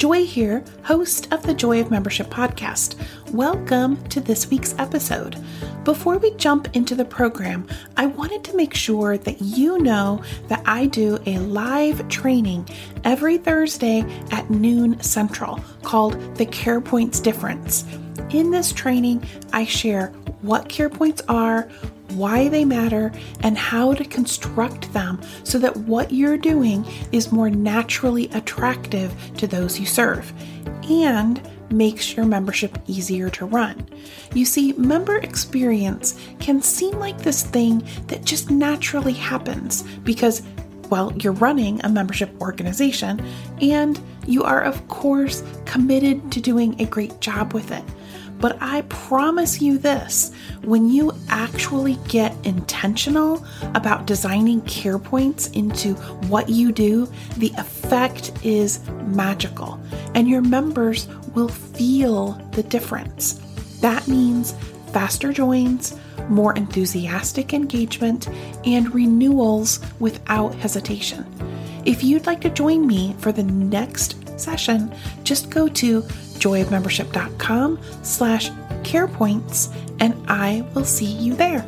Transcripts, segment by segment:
Joy here, host of the Joy of Membership podcast. Welcome to this week's episode. Before we jump into the program, I wanted to make sure that you know that I do a live training every Thursday at noon central called the Care Points Difference. In this training, I share what care points are, why they matter, and how to construct them so that what you're doing is more naturally attractive to those you serve and makes your membership easier to run. You see, member experience can seem like this thing that just naturally happens because, well, you're running a membership organization and you are, of course, committed to doing a great job with it. But I promise you this when you actually get intentional about designing care points into what you do, the effect is magical, and your members will feel the difference. That means faster joins, more enthusiastic engagement, and renewals without hesitation. If you'd like to join me for the next session, just go to joyofmembership.com slash carepoints and I will see you there.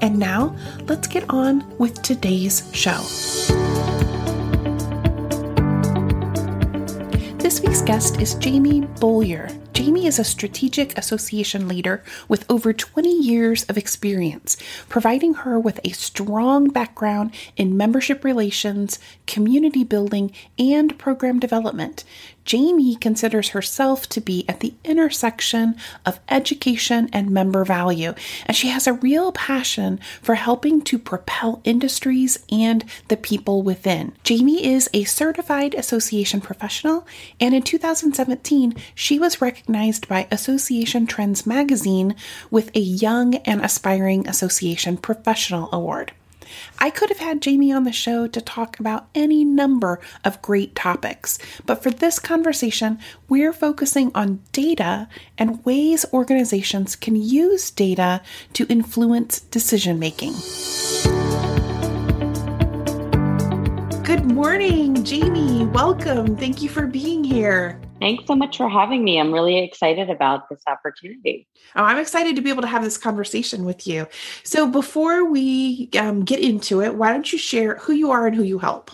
And now let's get on with today's show. This week's guest is Jamie Beaulieu. Jamie is a strategic association leader with over 20 years of experience, providing her with a strong background in membership relations, community building, and program development. Jamie considers herself to be at the intersection of education and member value, and she has a real passion for helping to propel industries and the people within. Jamie is a certified association professional, and in 2017, she was recognized by Association Trends magazine with a Young and Aspiring Association Professional Award. I could have had Jamie on the show to talk about any number of great topics, but for this conversation, we're focusing on data and ways organizations can use data to influence decision making. Good morning, Jamie. Welcome. Thank you for being here. Thanks so much for having me. I'm really excited about this opportunity. Oh, I'm excited to be able to have this conversation with you. So, before we um, get into it, why don't you share who you are and who you help?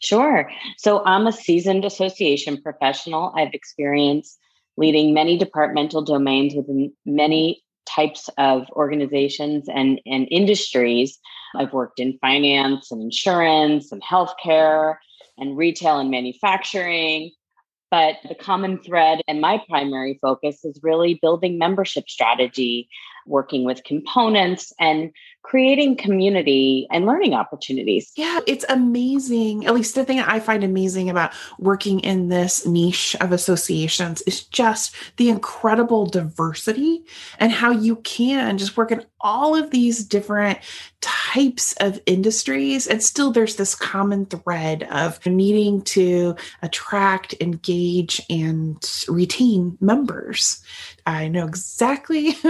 Sure. So, I'm a seasoned association professional. I've experienced leading many departmental domains within many types of organizations and, and industries. I've worked in finance and insurance and healthcare and retail and manufacturing but the common thread and my primary focus is really building membership strategy, working with components and creating community and learning opportunities. Yeah, it's amazing. At least the thing I find amazing about working in this niche of associations is just the incredible diversity and how you can just work in all of these different types of industries and still there's this common thread of needing to attract engage and retain members i know exactly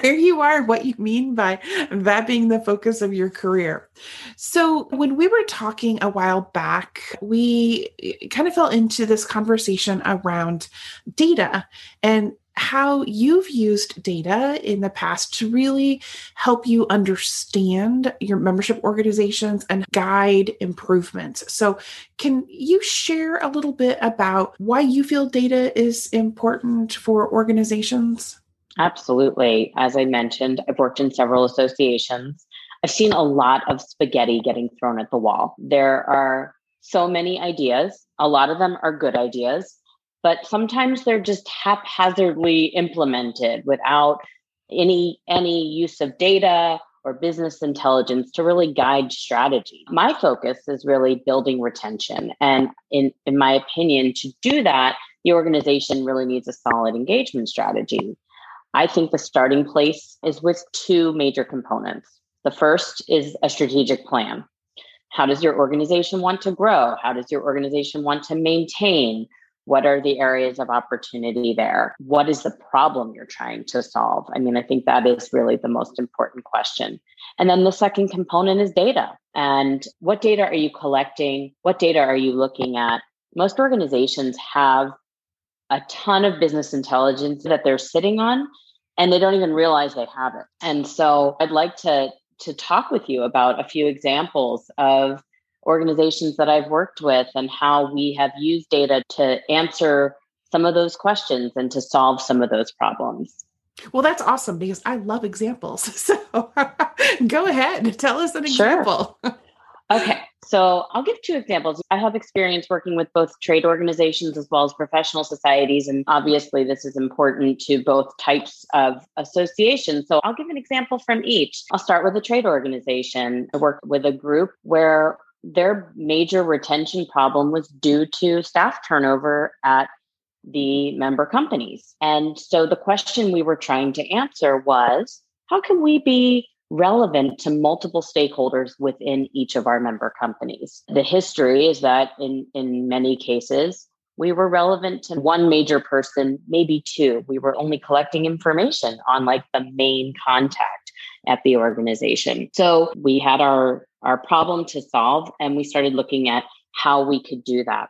where you are what you mean by that being the focus of your career. So when we were talking a while back we eh, kind of fell into this conversation around data and how you've used data in the past to really help you understand your membership organizations and guide improvements. So, can you share a little bit about why you feel data is important for organizations? Absolutely. As I mentioned, I've worked in several associations. I've seen a lot of spaghetti getting thrown at the wall. There are so many ideas. A lot of them are good ideas, but sometimes they're just haphazardly implemented without any any use of data or business intelligence to really guide strategy. My focus is really building retention. And in, in my opinion, to do that, the organization really needs a solid engagement strategy. I think the starting place is with two major components. The first is a strategic plan. How does your organization want to grow? How does your organization want to maintain? What are the areas of opportunity there? What is the problem you're trying to solve? I mean, I think that is really the most important question. And then the second component is data. And what data are you collecting? What data are you looking at? Most organizations have a ton of business intelligence that they're sitting on and they don't even realize they have it. And so I'd like to to talk with you about a few examples of organizations that I've worked with and how we have used data to answer some of those questions and to solve some of those problems. Well, that's awesome because I love examples. So go ahead, tell us an sure. example. okay, so I'll give two examples. I have experience working with both trade organizations as well as professional societies. And obviously, this is important to both types of associations. So I'll give an example from each. I'll start with a trade organization. I worked with a group where their major retention problem was due to staff turnover at the member companies. And so the question we were trying to answer was how can we be relevant to multiple stakeholders within each of our member companies? The history is that in, in many cases, we were relevant to one major person, maybe two. We were only collecting information on like the main contact at the organization. So we had our our problem to solve and we started looking at how we could do that.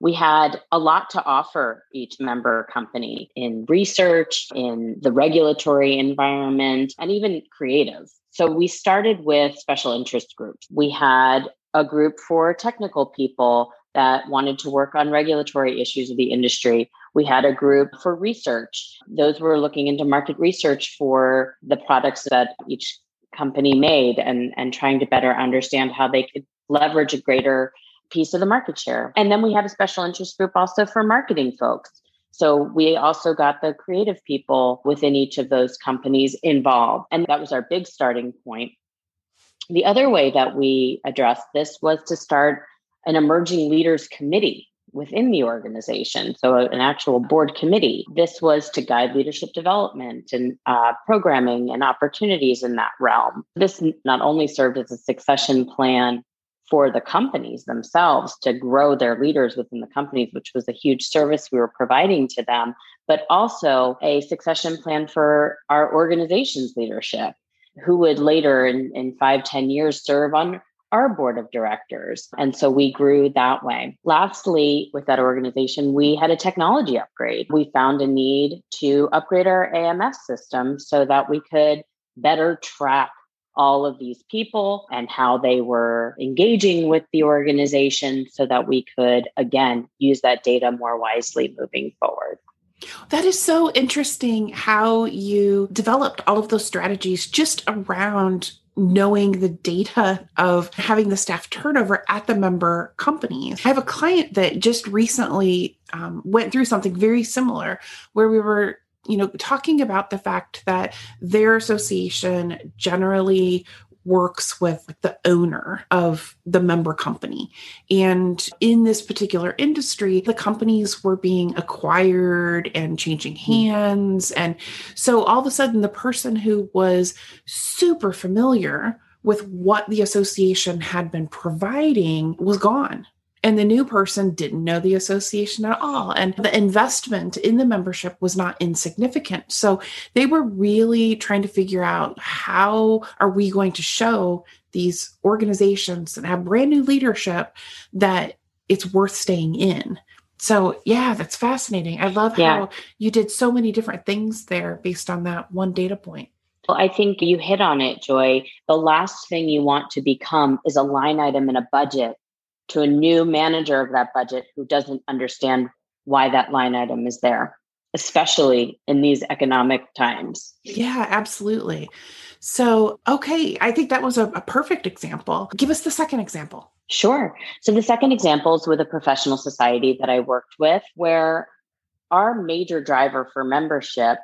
We had a lot to offer each member company in research, in the regulatory environment, and even creative. So we started with special interest groups. We had a group for technical people that wanted to work on regulatory issues of the industry. We had a group for research. Those were looking into market research for the products that each company made and, and trying to better understand how they could leverage a greater piece of the market share. And then we had a special interest group also for marketing folks. So we also got the creative people within each of those companies involved. And that was our big starting point. The other way that we addressed this was to start an emerging leaders committee within the organization. So, an actual board committee. This was to guide leadership development and uh, programming and opportunities in that realm. This not only served as a succession plan for the companies themselves to grow their leaders within the companies, which was a huge service we were providing to them, but also a succession plan for our organization's leadership who would later in, in five, ten years serve on our board of directors. And so we grew that way. Lastly, with that organization, we had a technology upgrade. We found a need to upgrade our AMS system so that we could better track all of these people and how they were engaging with the organization so that we could, again, use that data more wisely moving forward. That is so interesting how you developed all of those strategies just around knowing the data of having the staff turnover at the member companies. I have a client that just recently um, went through something very similar where we were you know talking about the fact that their association generally works with the owner of the member company. And in this particular industry, the companies were being acquired and changing hmm. hands. And so all of a sudden, the person who was super familiar with what the association had been providing was gone and the new person didn't know the association at all. And the investment in the membership was not insignificant. So they were really trying to figure out how are we going to show these organizations that have brand new leadership that it's worth staying in. So yeah that's fascinating. I love yeah. how you did so many different things there based on that one data point. Well, I think you hit on it, Joy. The last thing you want to become is a line item in a budget to a new manager of that budget who doesn't understand why that line item is there. especially in these economic times. Yeah, absolutely. So, okay, I think that was a, a, perfect example. Give us the second example. Sure. So, the second example is with a professional society that I worked with where our major driver for membership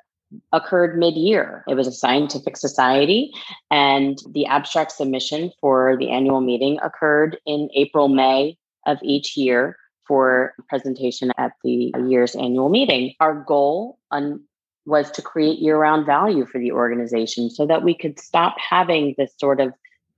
occurred mid year. It was a scientific society, and the abstract submission for the annual meeting occurred in April, May of each year for presentation at the year's annual meeting. Our goal on, was to create year round value for the organization so that we could stop having this sort of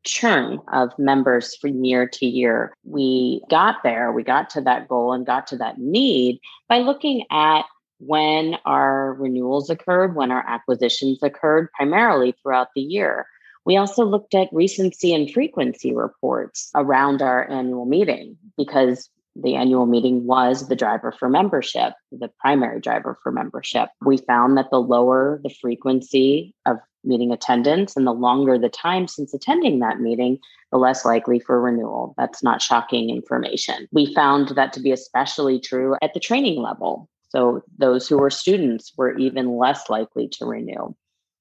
churn of members from year to year. We got there, we got to that goal and got to that need by looking at when our renewals occurred, when our acquisitions occurred, primarily throughout the year. We also looked at recency and frequency reports around our annual meeting because the annual meeting was the driver for membership, the primary driver for membership. We found that the lower the frequency of meeting attendance and the longer the time since attending that meeting, the less likely for renewal. That's not shocking information. We found that to be especially true at the training level. So those who were students were even less likely to renew.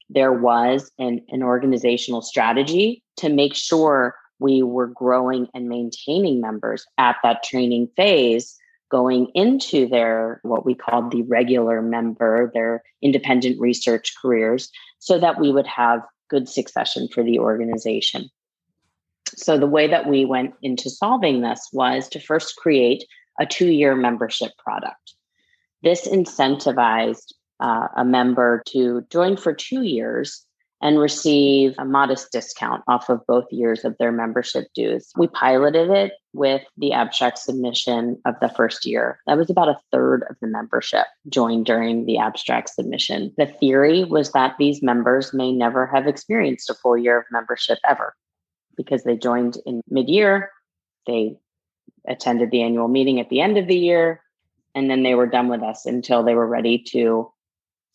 There was an, an organizational strategy to make sure we were growing and maintaining members at that training phase going into their what we called the regular member their independent research careers so that we would have good succession for the organization so the way that we went into solving this was to first create a two-year membership product this incentivized uh, a member to join for two years and receive a modest discount off of both years of their membership dues. We piloted it with the abstract submission of the first year. That was about a third of the membership joined during the abstract submission. The theory was that these members may never have experienced a full year of membership ever because they joined in mid year, they attended the annual meeting at the end of the year, and then they were done with us until they were ready to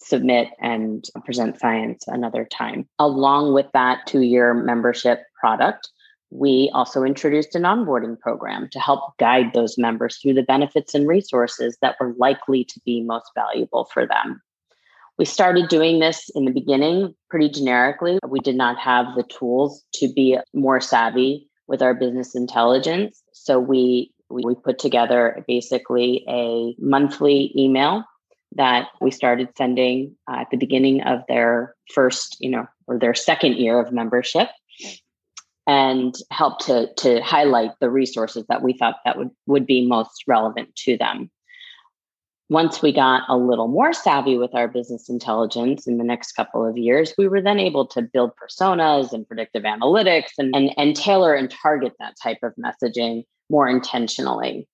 submit and present science another time. Along with that two year membership product, we also introduced an onboarding program to help guide those members through the benefits and resources that were likely to be most valuable for them. We started doing this in the beginning pretty generically. We did not have the tools to be more savvy with our business intelligence. So we we put together basically a monthly email that we started sending uh, at the beginning of their first, you know, or their second year of membership and help to to highlight the resources that we thought that would would be most relevant to them. Once we got a little more savvy with our business intelligence in the next couple of years, we were then able to build personas and predictive analytics and, and, and tailor and target that type of messaging more intentionally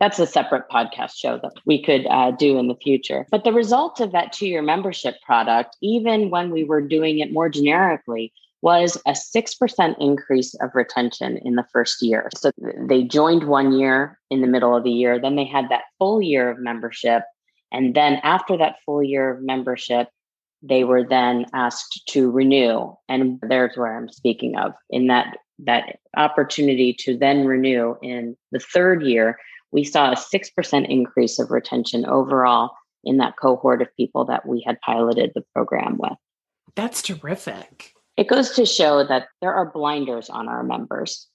that's a separate podcast show that we could uh, do in the future. But the result of that two year membership product, even when we were doing it more generically, was a 6% increase of retention in the first year. So they joined one year in the middle of the year, then they had that full year of membership. And then after that full year of membership, they were then asked to renew. And there's where I'm speaking of in that that opportunity to then renew in the third year we saw a 6% increase of retention overall in that cohort of people that we had piloted the program with. That's terrific. It goes to show that there are blinders on our members.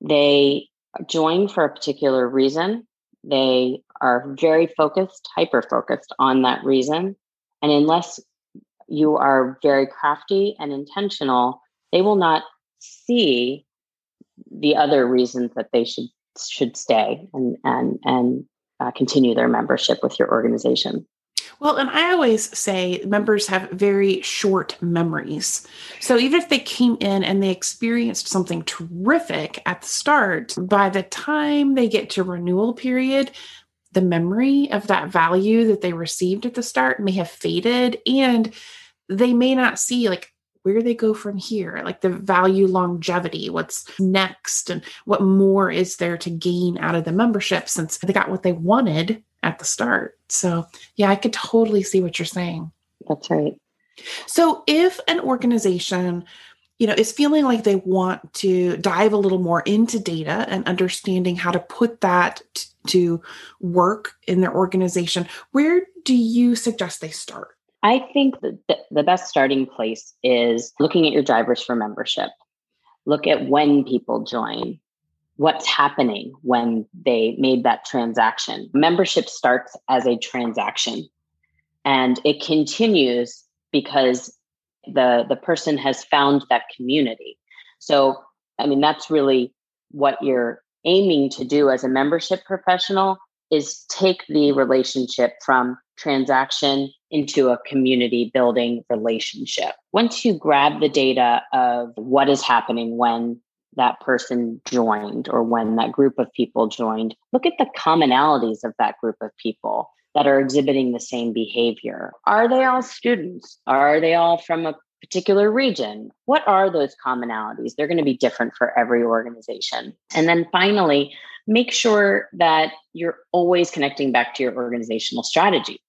They join for a particular reason. They are very focused, hyper focused on that reason. And unless you are very crafty and intentional, they will not see the other reasons that they should should stay and and and uh, continue their membership with your organization. Well, and I always say members have very short memories. So even if they came in and they experienced something terrific at the start, by the time they get to renewal period, the memory of that value that they received at the start may have faded and they may not see like where they go from here, like the value longevity, what's next, and what more is there to gain out of the membership since they got what they wanted at the start. So, yeah, I could totally see what you're saying. That's right. So, if an organization you know, is feeling like they want to dive a little more into data and understanding how to put that t- to work in their organization, where do you suggest they start? I think that the best starting place is looking at your drivers for membership. Look at when people join, what's happening when they made that transaction. Membership starts as a transaction and it continues because the the person has found that community so i mean that's really what you're aiming to do as a membership professional is take the relationship from transaction into a community building relationship once you grab the data of what is happening when that person joined or when that group of people joined look at the commonalities of that group of people that are exhibiting the same behavior? Are they all students? Are they all from a particular region? What are those commonalities? They're going to be different for every organization. And then finally, make sure that you're always connecting back to your organizational strategy.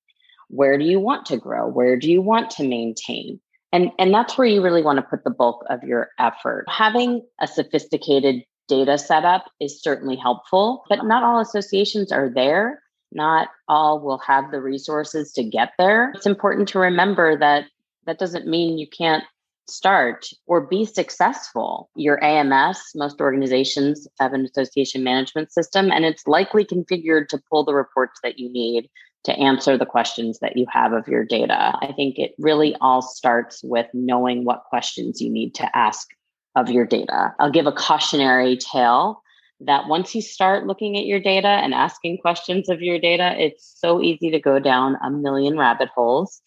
Where do you want to grow? Where do you want to maintain? And, and that's where you really want to put the bulk of your effort. Having a sophisticated data setup is certainly helpful, but not all associations are there not all will have the resources to get there. It's important to remember that that doesn't mean you can't start or be successful. Your AMS, most organizations have an association management system, and it's likely configured to pull the reports that you need to answer the questions that you have of your data. I think it really all starts with knowing what questions you need to ask of your data. I'll give a cautionary tale that once you start looking at your data and asking questions of your data, it's so easy to go down a million rabbit holes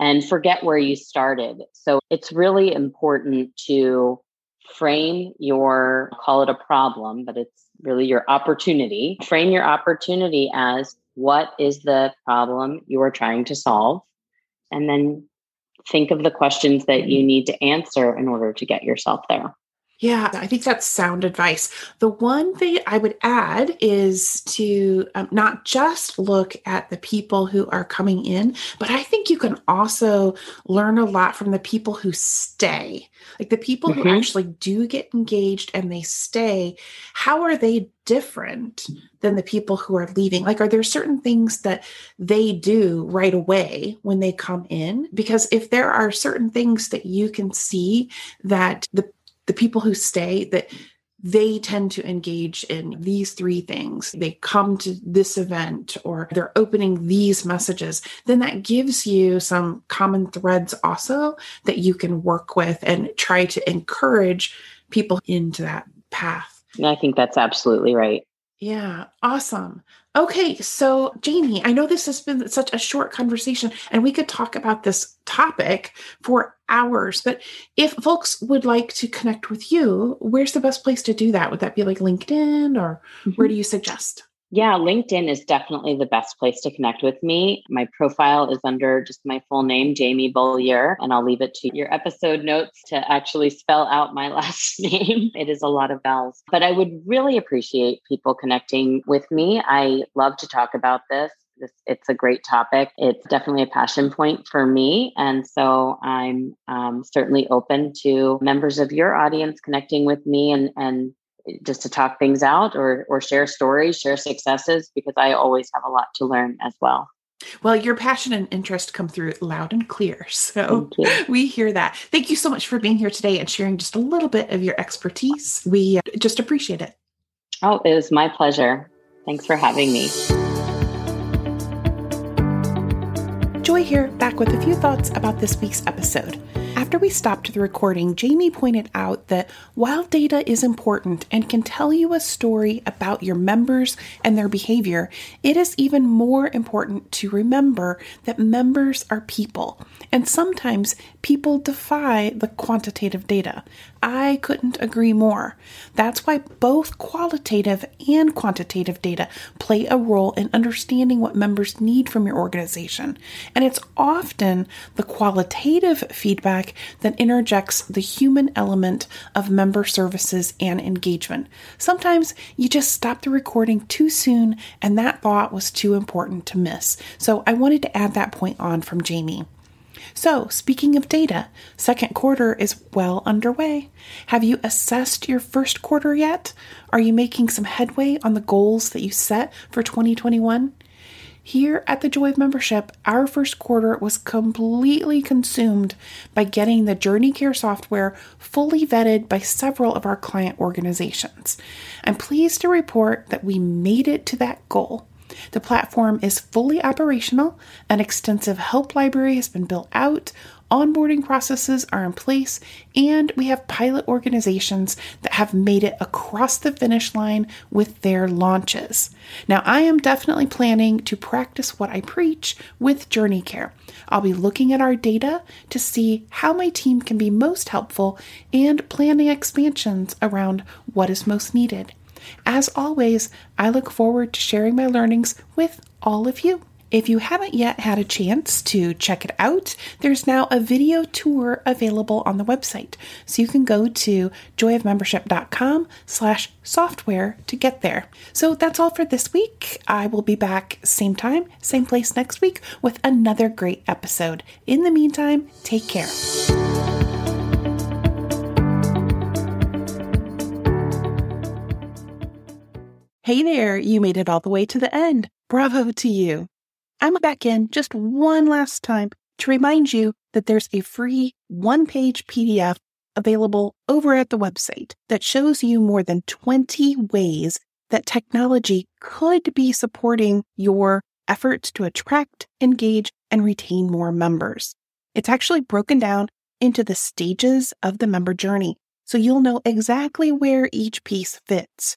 and forget where you started. So it's really important to frame your, call it a problem, but it's really your opportunity. Frame your opportunity as what is the problem you are trying to solve? And then think of the questions that you need to answer in order to get yourself there. Yeah, I think that's sound advice. The one thing I would add is to um, not just look at the people who are coming in, but I think you can also learn a lot from the people who stay. Like the people mm-hmm. who actually do get engaged and they stay, how are they different than the people who are leaving? Like, are there certain things that they do right away when they come in? Because if there are certain things that you can see that the the people who stay that they tend to engage in these three things. They come to this event or they're opening these messages. Then that gives you some common threads also that you can work with and try to encourage people into that path. And I think that's absolutely right. Yeah, awesome. Okay, so Jamie, I know this has been such a short conversation and we could talk about this topic for hours, but if folks would like to connect with you, where's the best place to do that? Would that be like LinkedIn or mm-hmm. where do you suggest? Yeah, LinkedIn is definitely the best place to connect with me. My profile is under just my full name, Jamie Beaulieu, and I'll leave it to your episode notes to actually spell out my last name. It is a lot of vowels, but I would really appreciate people connecting with me. I love to talk about this. This, it's a great topic. It's definitely a passion point for me. And so I'm um, certainly open to members of your audience connecting with me and, and just to talk things out or or share stories, share successes because I always have a lot to learn as well. Well, your passion and interest come through loud and clear. So we hear that. Thank you so much for being here today and sharing just a little bit of your expertise. We uh, just appreciate it. Oh, it was my pleasure. Thanks for having me. Joy here, back with a few thoughts about this week's episode. After we stopped the recording, Jamie pointed out that while data is important and can tell you a story about your members and their behavior, it is even more important to remember that members are people, and sometimes people defy the quantitative data. I couldn't agree more. That's why both qualitative and quantitative data play a role in understanding what members need from your organization. And it's often the qualitative feedback that interjects the human element of member services and engagement. Sometimes you just stop the recording too soon, and that thought was too important to miss. So I wanted to add that point on from Jamie. So, speaking of data, second quarter is well underway. Have you assessed your first quarter yet? Are you making some headway on the goals that you set for 2021? Here at the Joy of Membership, our first quarter was completely consumed by getting the Journey Care software fully vetted by several of our client organizations. I'm pleased to report that we made it to that goal. The platform is fully operational, an extensive help library has been built out, onboarding processes are in place, and we have pilot organizations that have made it across the finish line with their launches. Now, I am definitely planning to practice what I preach with Journey Care. I'll be looking at our data to see how my team can be most helpful and planning expansions around what is most needed. As always, I look forward to sharing my learnings with all of you. If you haven't yet had a chance to check it out, there's now a video tour available on the website. So you can go to joyofmembership.com slash software to get there. So that's all for this week. I will be back same time, same place next week with another great episode. In the meantime, take care. Hey there, you made it all the way to the end. Bravo to you. I'm back in just one last time to remind you that there's a free one page PDF available over at the website that shows you more than 20 ways that technology could be supporting your efforts to attract, engage, and retain more members. It's actually broken down into the stages of the member journey, so you'll know exactly where each piece fits.